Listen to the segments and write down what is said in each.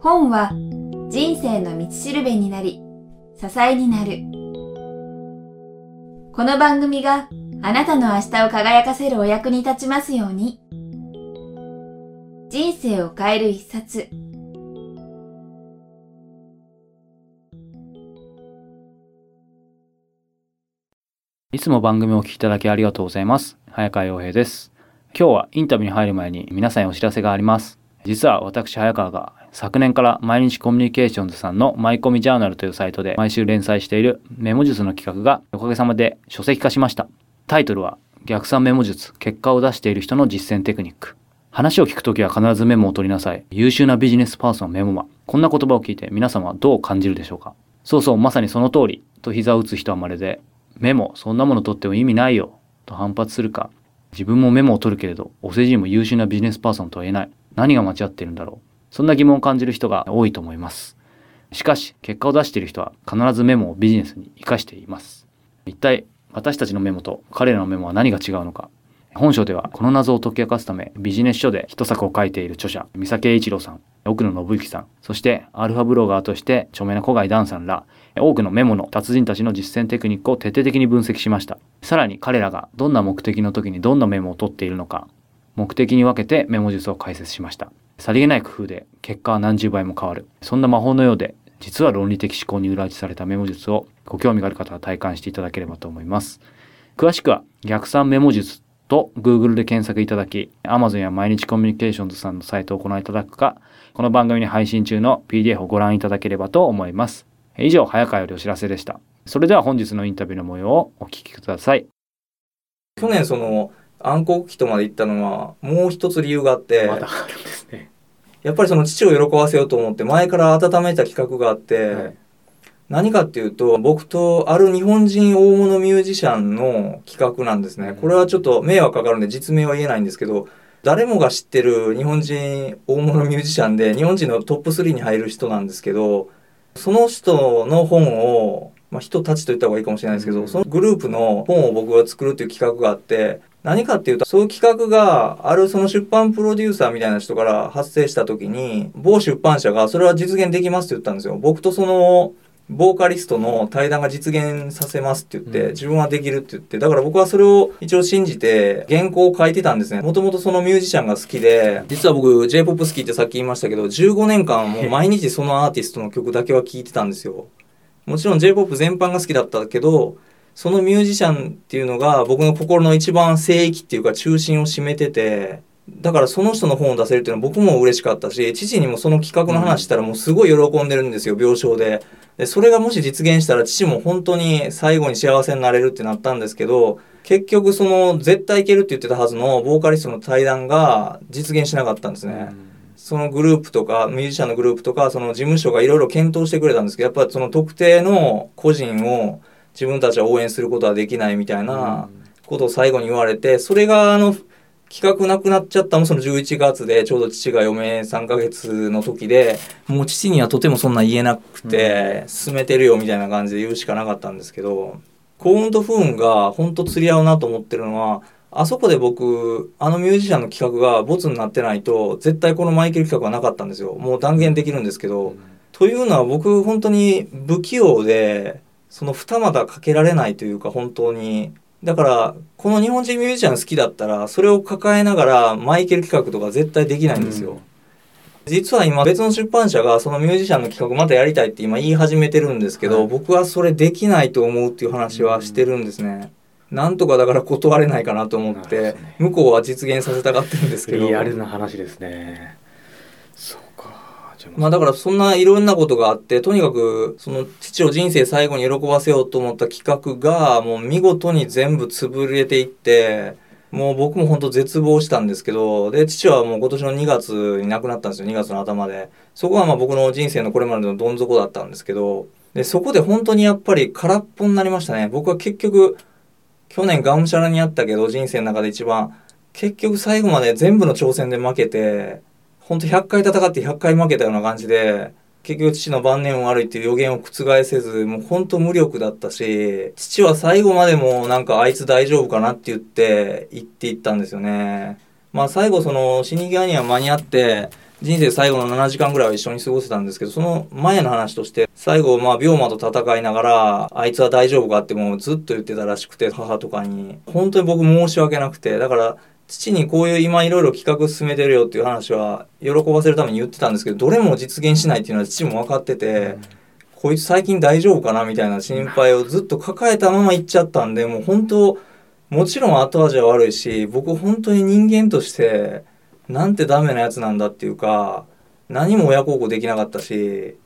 本は人生の道しるべになり、支えになる。この番組があなたの明日を輝かせるお役に立ちますように。人生を変える一冊。いつも番組をお聞きいただきありがとうございます。早川洋平です。今日はインタビューに入る前に皆さんにお知らせがあります。実は私早川が昨年から毎日コミュニケーションズさんのマイコミジャーナルというサイトで毎週連載しているメモ術の企画がおかげさまで書籍化しました。タイトルは逆算メモ術結果を出している人の実践テクニック。話を聞くときは必ずメモを取りなさい。優秀なビジネスパーソンメモマ。こんな言葉を聞いて皆様はどう感じるでしょうかそうそう、まさにその通り。と膝を打つ人はまるで、メモ、そんなもの取っても意味ないよ。と反発するか。自分もメモを取るけれど、お世辞にも優秀なビジネスパーソンとは言えない。何が間違っているんだろう。そんな疑問を感じる人が多いと思います。しかし、結果を出している人は必ずメモをビジネスに活かしています。一体、私たちのメモと彼らのメモは何が違うのか。本書ではこの謎を解き明かすためビジネス書で一作を書いている著者三崎栄一郎さん奥野信之さんそしてアルファブロガーとして著名な古貝ダンさんら多くのメモの達人たちの実践テクニックを徹底的に分析しました。さらに彼らがどんな目的の時にどんなメモを取っているのか目的に分けてメモ術を解説しました。さりげない工夫で結果は何十倍も変わる。そんな魔法のようで実は論理的思考に裏打ちされたメモ術をご興味がある方は体感していただければと思います。詳しくは逆算メモ術と Google で検索いただき Amazon や毎日コミュニケーションズさんのサイトをご覧いただくかこの番組に配信中の PDF をご覧いただければと思います。以上早川よりお知らせでした。それでは本日のインタビューの模様をお聞きください。去年その暗黒期とまで行ったのはもう一つ理由があって、まだあるんですね。やっぱりその父を喜ばせようと思って前から温めた企画があって、はい。何かっていうと僕とある日本人大物ミュージシャンの企画なんですね、うん。これはちょっと迷惑かかるんで実名は言えないんですけど誰もが知ってる日本人大物ミュージシャンで日本人のトップ3に入る人なんですけどその人の本を、まあ、人たちと言った方がいいかもしれないですけど、うんそのグループの本を僕が作るっていう企画があって何かっていうとそういう企画があるその出版プロデューサーみたいな人から発生した時に某出版社がそれは実現できますって言ったんですよ。僕とそのボーカリストの対談が実現させますって言って、うん自分はできるって言って、だから僕はそれを一応信じて原稿を書いてたんですね。もともとそのミュージシャンが好きで、実は僕 J-POP 好きってさっき言いましたけど、15年間もう毎日そのアーティストの曲だけは聴いてたんですよ。もちろん J-POP 全般が好きだったけど、そのミュージシャンっていうのが僕の心の一番聖域っていうか中心を占めてて、だからその人の本を出せるっていうのは僕も嬉しかったし、父にもその企画の話したらもうすごい喜んでるんですよ、病床で。で、それがもし実現したら父も本当に最後に幸せになれるってなったんですけど、結局その絶対いけるって言ってたはずのボーカリストの対談が実現しなかったんですね。そのグループとか、ミュージシャンのグループとか、その事務所がいろいろ検討してくれたんですけど、やっぱりその特定の個人を自分たちは応援することはできないみたいなことを最後に言われて、それがあの、企画なくなっちゃったの？もその11月で、ちょうど父が余命3ヶ月の時で、もう父にはとてもそんな言えなくて、進めてるよみたいな感じで言うしかなかったんですけど、幸運と不運が本当釣り合うなと思ってるのは、あそこで僕、あのミュージシャンの企画がボツになってないと、絶対このマイケル企画はなかったんですよ。もう断言できるんですけど。というのは僕、本当に不器用で、その二股かけられないというか、本当に。だから、この日本人ミュージシャン好きだったら、それを抱えながらマイケル企画とか絶対できないんですよ。うん実は今別の出版社がそのミュージシャンの企画またやりたいって今言い始めてるんですけど、はい僕はそれできないと思うっていう話はしてるんですね。なんとかだから断れないかなと思って、向こうは実現させたがってるんですけど。リアルな話ですねそうまあだからそんないろんなことがあって、とにかくその父を人生最後に喜ばせようと思った企画がもう見事に全部潰れていって、もう僕も本当絶望したんですけど、で、父はもう今年の2月に亡くなったんですよ、2月の頭で。そこはまあ僕の人生のこれまでのどん底だったんですけど、で、そこで本当にやっぱり空っぽになりましたね。僕は結局、去年がむしゃらにやったけど、人生の中で一番、結局最後まで全部の挑戦で負けて、本当100回戦って100回負けたような感じで、結局父の晩年悪いっていう予言を覆せず、もう本当無力だったし、父は最後までもなんかあいつ大丈夫かなって言って言っていったんですよね。まあ最後その死に際には間に合って人生最後の7時間ぐらいは一緒に過ごせたんですけどその前の話として最後まあ病魔と戦いながらあいつは大丈夫かってもうずっと言ってたらしくて母とかに本当に僕申し訳なくてだから父にこういう今いろいろ企画進めてるよっていう話は喜ばせるために言ってたんですけどどれも実現しないっていうのは父も分かってて、こいつ最近大丈夫かなみたいな心配をずっと抱えたまま行っちゃったんでもう本当もちろん後味は悪いし僕本当に人間としてなんてダメなやつなんだっていうか何も親孝行できなかったし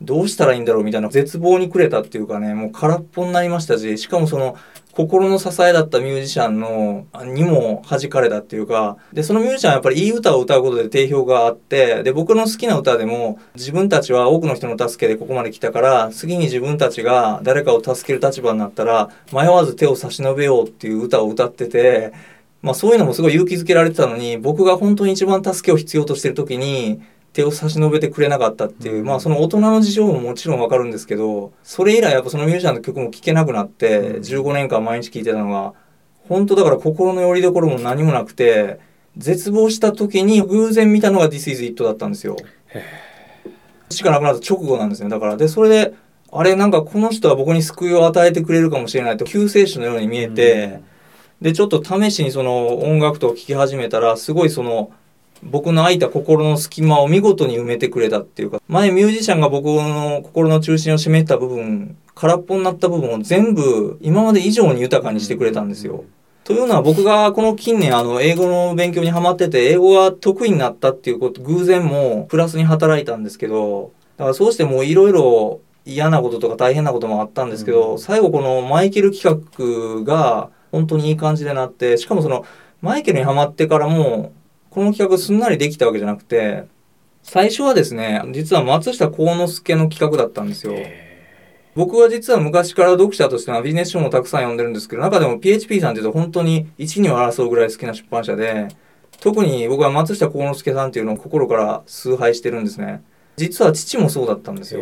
どうしたらいいんだろうみたいな絶望にくれたっていうかねもう空っぽになりましたししかもその心の支えだったミュージシャンのにも弾かれたっていうかでそのミュージシャンはやっぱりいい歌を歌うことで定評があってで僕の好きな歌でも自分たちは多くの人の助けでここまで来たから次に自分たちが誰かを助ける立場になったら迷わず手を差し伸べようっていう歌を歌ってて。まあそういうのもすごい勇気づけられてたのに僕が本当に一番助けを必要としてる時に手を差し伸べてくれなかったっていう、まあその大人の事情ももちろんわかるんですけどそれ以来やっぱそのミュージシャンの曲も聴けなくなって15年間毎日聴いてたのが本当だから心の拠り所も何もなくて絶望した時に偶然見たのが「This is It」だったんですよ。父が亡くなった直後なんですねだからでそれであれなんかこの人は僕に救いを与えてくれるかもしれないと救世主のように見えて、でちょっと試しにその音楽と聴き始めたらすごいその僕の空いた心の隙間を見事に埋めてくれたっていうか前ミュージシャンが僕の心の中心を占めた部分空っぽになった部分を全部今まで以上に豊かにしてくれたんですよ。というのは僕がこの近年あの英語の勉強にハマってて英語が得意になったっていうこと偶然もプラスに働いたんですけどだからそうしてもういろいろ嫌なこととか大変なこともあったんですけど、最後このマイケル企画が本当にいい感じでなってしかもそのマイケルにハマってからもこの企画すんなりできたわけじゃなくて最初はですね実は松下幸之助の企画だったんですよ。僕は実は昔から読者としてはビジネス書もたくさん読んでるんですけど中でも PHP さんっていうと本当に一二を争うぐらい好きな出版社で特に僕は松下幸之助さんっていうのを心から崇拝してるんですね。実は父もそうだったんですよ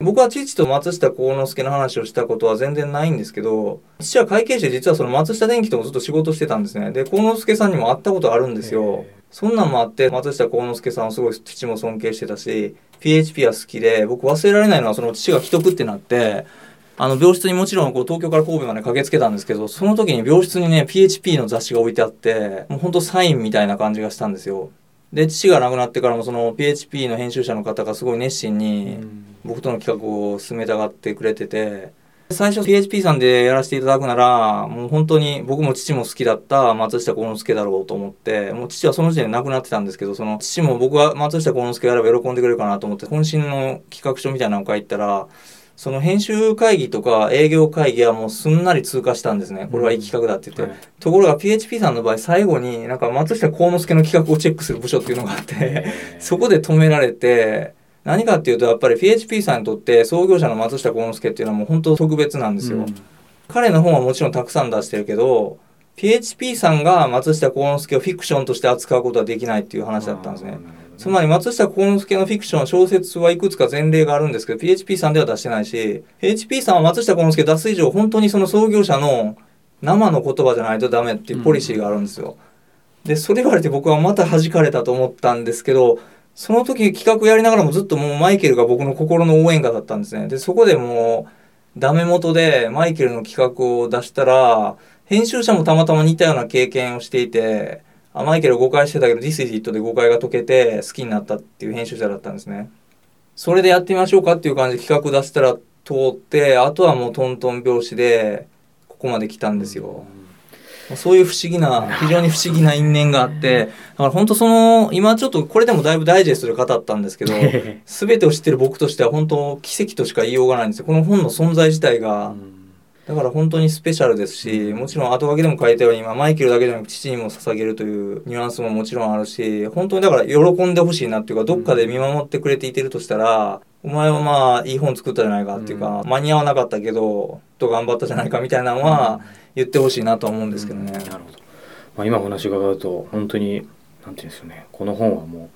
僕は父と松下幸之助の話をしたことは全然ないんですけど父は会計士で実はその松下電器ともずっと仕事してたんですね。で幸之助さんにも会ったことあるんですよ。そんなんもあって松下幸之助さんをすごい父も尊敬してたし PHP は好きで僕忘れられないのはその父が既得ってなってあの病室にもちろんこう東京から神戸まで駆けつけたんですけどその時に病室にね PHP の雑誌が置いてあってもうほんとサインみたいな感じがしたんですよ。で父が亡くなってからもその PHP の編集者の方がすごい熱心に僕との企画を進めたがってくれてて最初 PHP さんでやらせていただくならもう本当に僕も父も好きだった松下幸之助だろうと思ってもう父はその時点で亡くなってたんですけどその父も僕は松下幸之助やれば喜んでくれるかなと思って渾身の企画書みたいなのを書いたらその編集会議とか営業会議はもうすんなり通過したんですね。これはいい企画だって言って。うんところが PHP さんの場合最後になんか松下幸之助の企画をチェックする部署っていうのがあってそこで止められて何かっていうとやっぱり PHP さんにとって創業者の松下幸之助っていうのはもう本当特別なんですよ。うん、彼の本はもちろんたくさん出してるけど PHP さんが松下幸之助をフィクションとして扱うことはできないっていう話だったんですね。つまり松下幸之助のフィクション小説はいくつか前例があるんですけど PHP さんでは出してないし PHP さんは松下幸之助出す以上本当にその創業者の生の言葉じゃないとダメっていうポリシーがあるんですよ。でそれ言われて僕はまた弾かれたと思ったんですけどその時企画やりながらもずっともうマイケルが僕の心の応援歌だったんですね。でそこでもうダメ元でマイケルの企画を出したら編集者もたまたま似たような経験をしていてあマイケル誤解してたけど This is it で誤解が解けて好きになったっていう編集者だったんですね。それでやってみましょうかっていう感じで企画出したら通ってあとはもうトントン拍子でここまで来たんですよ。そういう不思議な、非常に不思議な因縁があって、だから本当その、今ちょっとこれでもだいぶダイジェストで語ったんですけど、すべてを知ってる僕としては本当奇跡としか言いようがないんですよ。この本の存在自体が、だから本当にスペシャルですし、もちろん後書きでも書いたように、まあ、マイケルだけでなく父にも捧げるというニュアンスももちろんあるし、本当にだから喜んでほしいなっていうか、どっかで見守ってくれていてるとしたら、お前はまあいい本作ったじゃないかっていうか、間に合わなかったけど、と頑張ったじゃないかみたいなのは言ってほしいなと思うんですけどね。なるほど。まあ、今お話伺うと、本当に、なんていうんですよね、この本はもう、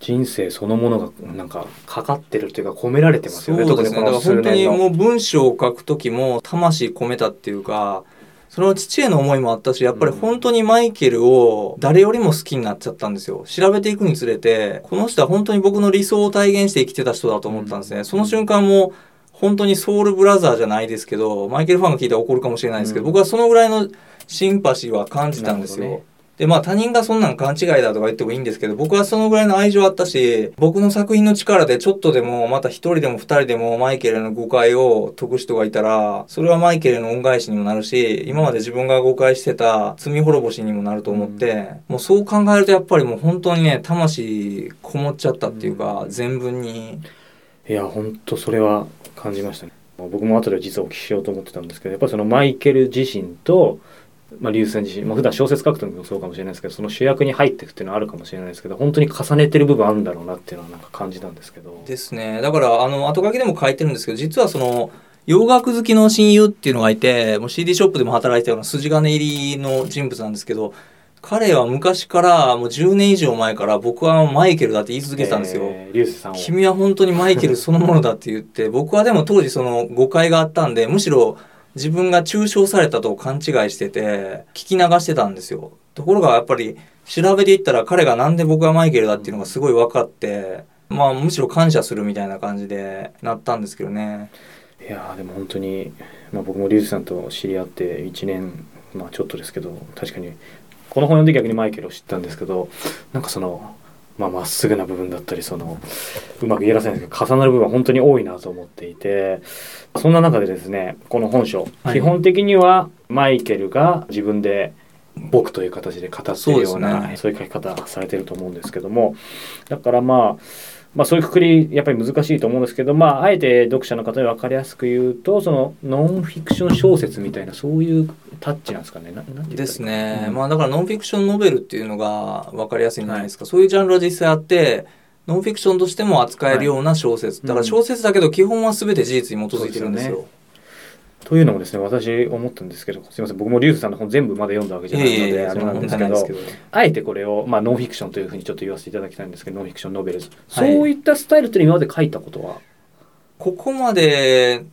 人生そのものがなんかかかってるというか込められてますよね。そうですね。だから本当にもう文章を書く時も魂込めたっていうか、その父への思いもあったしやっぱり本当にマイケルを誰よりも好きになっちゃったんですよ調べていくにつれてこの人は本当に僕の理想を体現して生きてた人だと思ったんですね、その瞬間も本当にソウルブラザーじゃないですけどマイケルファンが聞いたら怒るかもしれないですけど、僕はそのぐらいのシンパシーは感じたんですよ、ね、でまあ他人がそんなん勘違いだとか言ってもいいんですけど僕はそのぐらいの愛情あったし僕の作品の力でちょっとでもまた一人でも二人でもマイケルの誤解を解く人がいたらそれはマイケルの恩返しにもなるし今まで自分が誤解してた罪滅ぼしにもなると思って、うん、もうそう考えるとやっぱりもう本当にね魂こもっちゃったっていうか、うん、全文に。いや本当それは感じましたね。僕も後で実はお聞きしようと思ってたんですけどやっぱりそのマイケル自身とまあ、流星自身、まあ、普段小説書く時もそうかもしれないですけどその主役に入っていくっていうのはあるかもしれないですけど本当に重ねてる部分あるんだろうなっていうのはなんか感じたんですけど。ですねだからあの後書きでも書いてるんですけど実はその洋楽好きの親友っていうのがいてもう CD ショップでも働いてたような筋金入りの人物なんですけど彼は昔からもう10年以上前から僕はマイケルだって言い続けてたんですよ。えー、さん君は本当にマイケルそのものだって言って僕はでも当時その誤解があったんでむしろ自分が中傷されたと勘違いしてて聞き流してたんですよ。ところがやっぱり調べていったら彼がなんで僕がマイケルだっていうのがすごい分かってまあむしろ感謝するみたいな感じでなったんですけどね。いやでも本当に、まあ、僕もリュウジさんと知り合って1年まあちょっとですけど確かにこの本読んで逆にマイケルを知ったんですけどなんかそのまあ、っすぐな部分だったりそのうまく言えらせないんですけど重なる部分は本当に多いなと思っていてそんな中でですねこの本書、はい、基本的にはマイケルが自分で僕という形で語っているようなそう、ね,、いう書き方されてると思うんですけどもだからまあまあ、そういうくくりやっぱり難しいと思うんですけど、まあ、あえて読者の方に分かりやすく言うとそのノンフィクション小説みたいなそういうタッチなんですかね。ななんですね、うん、まあ、だからノンフィクションノベルっていうのが分かりやすいんじゃないですか、はい、そういうジャンルは実際あってノンフィクションとしても扱えるような小説、はい、だから小説だけど基本は全て事実に基づいてるんですよ。というのもですね私思ったんですけどすみません僕もリュウスさんの本全部まだ読んだわけじゃないのであれなんですけど。あえてこれを、まあ、ノンフィクションというふうにちょっと言わせていただきたいんですけどノンフィクションノベルズ、はい、そういったスタイルって今まで書いたことは？ここまで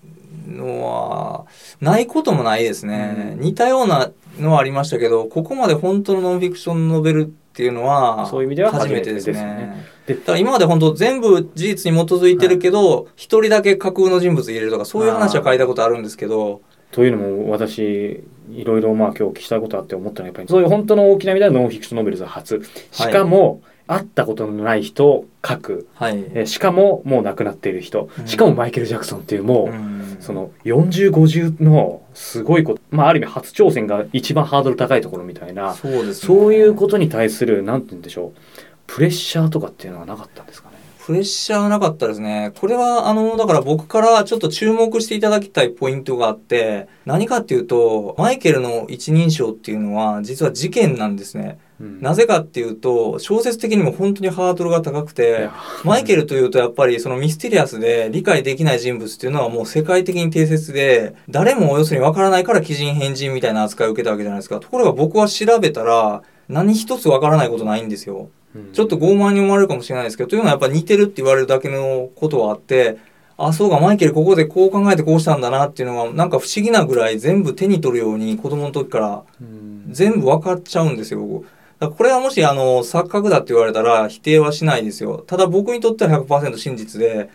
のはないこともないですね、うん、似たようなのはありましたけどここまで本当のノンフィクションノベルっていうのはそういう意味では初めてですね。だから今まで本当全部事実に基づいてるけど一、はい、人だけ架空の人物入れるとかそういう話は書いたことあるんですけど。というのも私いろいろまあ今日聞きたいことあって思ったのはやっぱりそういう本当の大きな意味ではノンフィクションノベルズは初しかも、はい会ったことのない人を書く、はい、えしかももう亡くなっている人、しかもマイケル・ジャクソンっていうもう、うん、その4050のすごいこと、まあ、ある意味初挑戦が一番ハードル高いところみたいなそうです、ね、そういうことに対する何て言うんでしょう。プレッシャーとかっていうのはなかったんですかね。プレッシャーなかったですね。これは、あの、だから僕からちょっと注目していただきたいポイントがあって、何かっていうと、マイケルの一人称っていうのは、実は事件なんですね。うん、なぜかっていうと小説的にも本当にハードルが高くてマイケルというとやっぱりそのミステリアスで理解できない人物っていうのはもう世界的に定説で誰も要するにわからないから奇人変人みたいな扱いを受けたわけじゃないですか。ところが僕は調べたら何一つわからないことないんですよ。ちょっと傲慢に思われるかもしれないですけどというのはやっぱ似てるって言われるだけのことはあってあそうかマイケルここでこう考えてこうしたんだなっていうのがなんか不思議なぐらい全部手に取るように子供の時から全部分かっちゃうんですよ僕。これはもしあの錯覚だって言われたら否定はしないですよ。ただ僕にとっては100%真実で、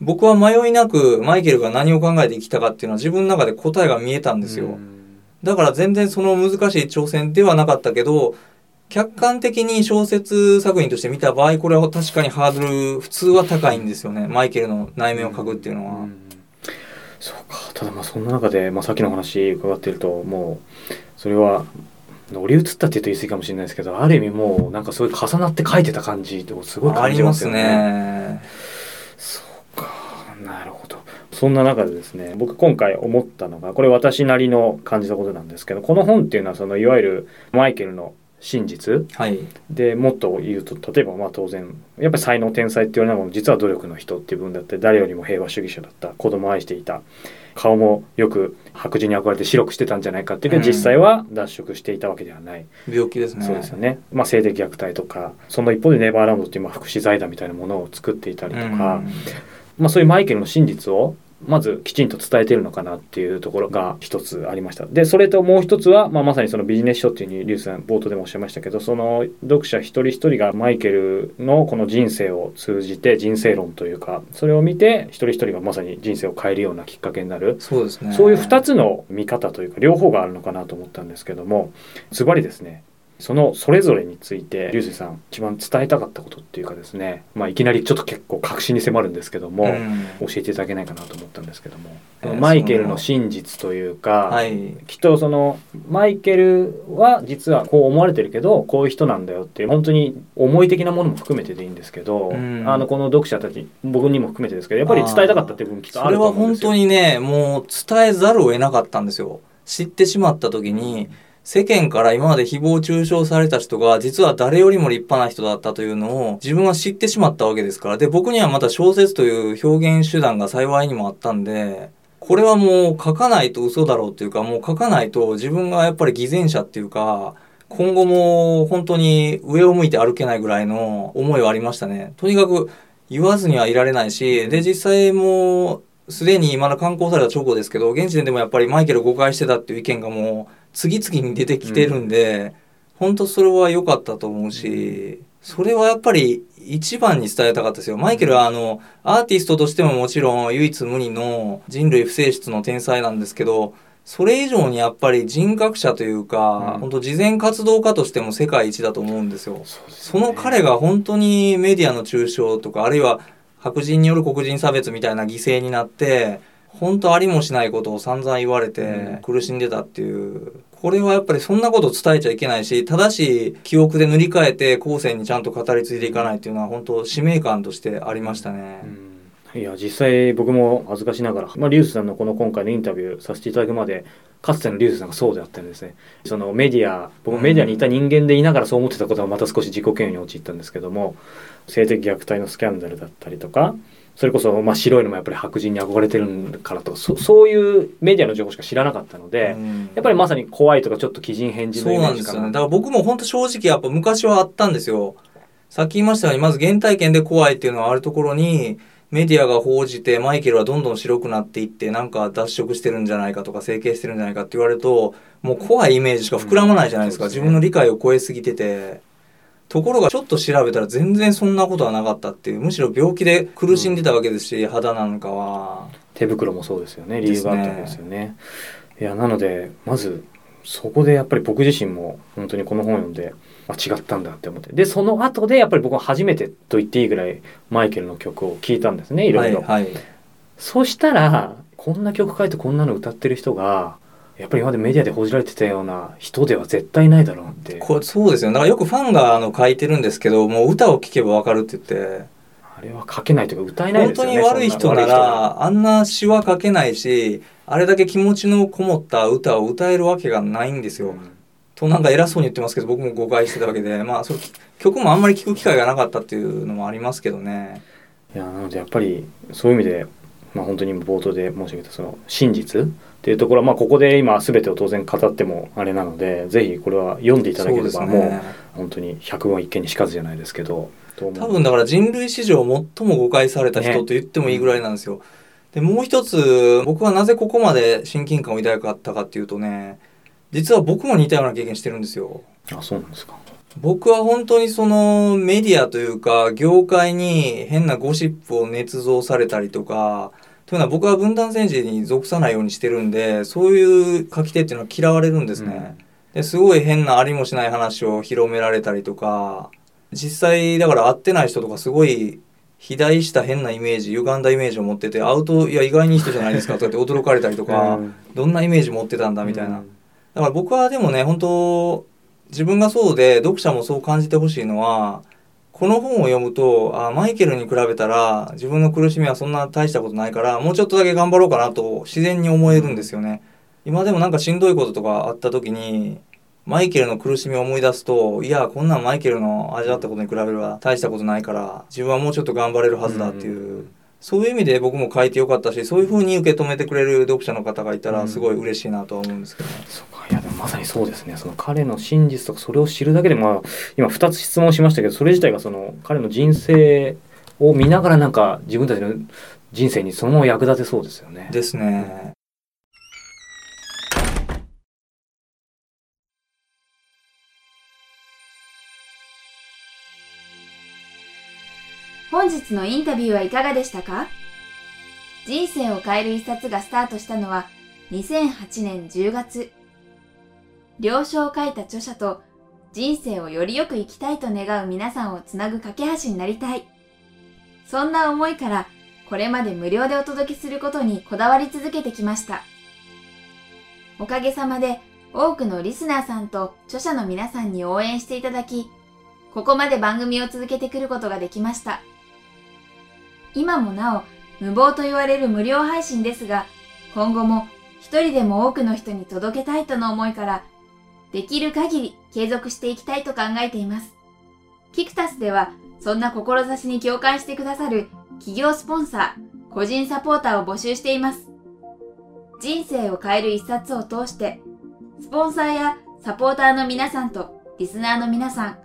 僕は迷いなくマイケルが何を考えてきたかっていうのは自分の中で答えが見えたんですよ。だから全然その難しい挑戦ではなかったけど、客観的に小説作品として見た場合、これは確かにハードル、普通は高いんですよね。マイケルの内面を書くっていうのは。そうか。ただまあそんな中で、まあさっきの話伺ってると、もう、それは乗り移ったって言うと言い過ぎかもしれないですけどある意味もうなんかそういう重なって書いてた感じってすごい感じますよね。ねそうかなるほど。そんな中でですね僕今回思ったのがこれ私なりの感じたことなんですけどこの本っていうのはそのいわゆるマイケルの真実、はい、でもっと言うと例えばまあ当然やっぱり才能天才って言われながら実は努力の人っていう部分だって誰よりも平和主義者だった子供を愛していた顔もよく白人に憧れて白くしてたんじゃないかっていうけど、実際は脱色していたわけではない。病気ですね。そうですよね、まあ、性的虐待とかその一方でネバーランドっていうまあ福祉財団みたいなものを作っていたりとか、まあ、そういうマイケルの真実をまずきちんと伝えてるのかなっていうところが一つありました。でそれともう一つは、まあ、まさにそのビジネス書っていうふうにリュウさん冒頭でもおっしゃいましたけどその読者一人一人がマイケルのこの人生を通じて人生論というかそれを見て一人一人がまさに人生を変えるようなきっかけになる。そうですね。そういう2つの見方というか両方があるのかなと思ったんですけどもズバリですねそのそれぞれについて流星さん一番伝えたかったことっていうかですね、まあ、いきなりちょっと結構確信に迫るんですけども、うん。教えていただけないかなと思ったんですけども、えーマイケルの真実というか、はい。きっとそのマイケルは実はこう思われてるけどこういう人なんだよっていう本当に思い的なものも含めてでいいんですけど、うん。あのこの読者たち僕にも含めてですけどやっぱり伝えたかったっていう部分きっとあるとそれは本思うんですよ。当にねもう伝えざるを得なかったんですよ。知ってしまった時に世間から今まで誹謗中傷された人が実は誰よりも立派な人だったというのを自分は知ってしまったわけですから。で僕にはまた小説という表現手段が幸いにもあったんでこれはもう書かないと嘘だろうっていうかもう書かないと自分がやっぱり偽善者っていうか今後も本当に上を向いて歩けないぐらいの思いはありましたね。とにかく言わずにはいられないしで実際もうすでにまだ刊行された直後ですけど現時点でもやっぱりマイケル誤解してたっていう意見がもう次々に出てきてるんで、本当それは良かったと思うし、それはやっぱり一番に伝えたかったですよ。マイケルはあの、アーティストとしてももちろん唯一無二の人類不正室の天才なんですけど、それ以上にやっぱり人格者というか、うん本当慈善活動家としても世界一だと思うんですよ。そうですその彼が本当にメディアの中傷とか、あるいは白人による黒人差別みたいな犠牲になって、本当ありもしないことを散々言われうんて苦しんでたっていう。これはやっぱりそんなことを伝えちゃいけないし、正しい記憶で塗り替えて後世にちゃんと語り継いでいかないっていうのは本当使命感としてありましたね。うんいや実際僕も恥ずかしながら、まあ、リュウスさんのこの今回のインタビューさせていただくまでかつてのリュウスさんがそうであったんですねそのメディア僕もメディアにいた人間でいながらそう思ってたことはまた少し自己嫌悪に陥ったんですけども性的虐待のスキャンダルだったりとかそれこそ、まあ、白いのもやっぱり白人に憧れてるからとかそそういうメディアの情報しか知らなかったので、うんやっぱりまさに怖いとかちょっと鬼人変人のそうイメージかななんですよね。だから僕も本当正直やっぱ昔はあったんですよ。さっき言いましたように、まず原体験で怖いっていうのはあるところに、メディアが報じてマイケルはどんどん白くなっていって、なんか脱色してるんじゃないかとか整形してるんじゃないかって言われると、もう怖いイメージしか膨らまないじゃないですか。うんすね自分の理解を超えすぎてて。ところがちょっと調べたら全然そんなことはなかったっていう、むしろ病気で苦しんでたわけですし、肌なんかは。手袋もそうですよね理由があったわけですよね。いやなのでまずそこでやっぱり僕自身も本当にこの本を読んであ違ったんだって思ってでその後でやっぱり僕は初めてと言っていいぐらいマイケルの曲を聴いたんですねいろいろ。はい、はい。そしたらこんな曲書いてこんなの歌ってる人がやっぱり今までメディアで報じられてたような人では絶対ないだろうってこれそうですよ。だからよくファンがあの書いてるんですけど、もう歌を聴けばわかるって言って、あれは書けないというか歌えない本当ですよねに悪い人なそん悪い人がら、あんな詩は書けないし、あれだけ気持ちのこもった歌を歌えるわけがないんですよ。うんとなんか偉そうに言ってますけど、僕も誤解してたわけで、まあ、それ曲もあんまり聴く機会がなかったっていうのもありますけどね。いやなのでやっぱりそういう意味で、まあ、本当に今冒頭で申し上げたその真実っていうところは、まあ、ここで今全てを当然語ってもあれなのでぜひこれは読んでいただければもう本当に百聞は一見にしかずじゃないですけど多分だから人類史上最も誤解された人ねと言ってもいいぐらいなんですよ。で、もう一つ、僕はなぜここまで親近感を抱かったかっていうとね、実は僕も似たような経験してるんですよ。あそうなんですか僕は本当にそのメディアというか業界に変なゴシップを捏造されたりとかというのは僕は分断戦時に属さないようにしてるんでそういう書き手っていうのは嫌われるんですね。ですごい変なありもしない話を広められたりとか実際だから会ってない人とかすごい肥大した変なイメージ歪んだイメージを持ってて会うといや意外にいい人じゃないですかとかって驚かれたりとか、うんどんなイメージ持ってたんだみたいな。うんだから僕はでもね本当自分がそうで読者もそう感じてほしいのはこの本を読むとあマイケルに比べたら自分の苦しみはそんな大したことないからもうちょっとだけ頑張ろうかなと自然に思えるんですよね。今でもなんかしんどいこととかあった時にマイケルの苦しみを思い出すといやこんなんマイケルの味わったことに比べれば大したことないから自分はもうちょっと頑張れるはずだっていう。そういう意味で僕も書いてよかったしそういうふうに受け止めてくれる読者の方がいたらすごい嬉しいなとは思うんですけどね。そうかいやでもまさにそうですねその彼の真実とかそれを知るだけでまあ今2つ質問しましたけどそれ自体がその彼の人生を見ながらなんか自分たちの人生にそのまま役立てそうですよね。ですね。日のインタビューはいかがでしたか？人生を変える一冊がスタートしたのは2008年10月。了承を書いた著者と人生をよりよく生きたいと願う皆さんをつなぐ架け橋になりたい。そんな思いからこれまで無料でお届けすることにこだわり続けてきました。おかげさまで多くのリスナーさんと著者の皆さんに応援していただき、ここまで番組を続けてくることができました。今もなお無謀と言われる無料配信ですが、今後も一人でも多くの人に届けたいとの思いから、できる限り継続していきたいと考えています。キクタスでは、そんな志に共感してくださる企業スポンサー、個人サポーターを募集しています。人生を変える一冊を通して、スポンサーやサポーターの皆さんとリスナーの皆さん、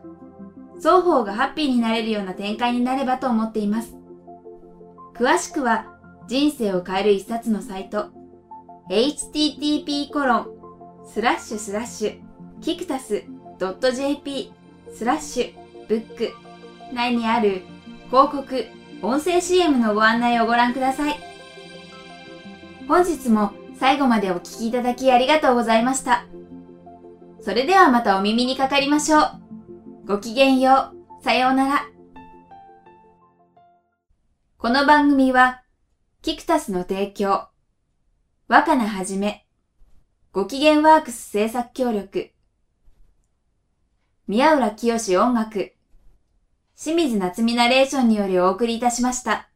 双方がハッピーになれるような展開になればと思っています。詳しくは人生を変える一冊のサイト http コロンスラッシュスラッシュキクタス .jp スラッシュブック内にある広告音声 CM のご案内をご覧ください。本日も最後までお聴きいただきありがとうございました。それではまたお耳にかかりましょう。ごきげんよう。さようなら。この番組は、キクタスの提供、若菜はじめ、ご機嫌ワークス制作協力、宮浦清志音楽、清水夏美ナレーションによりお送りいたしました。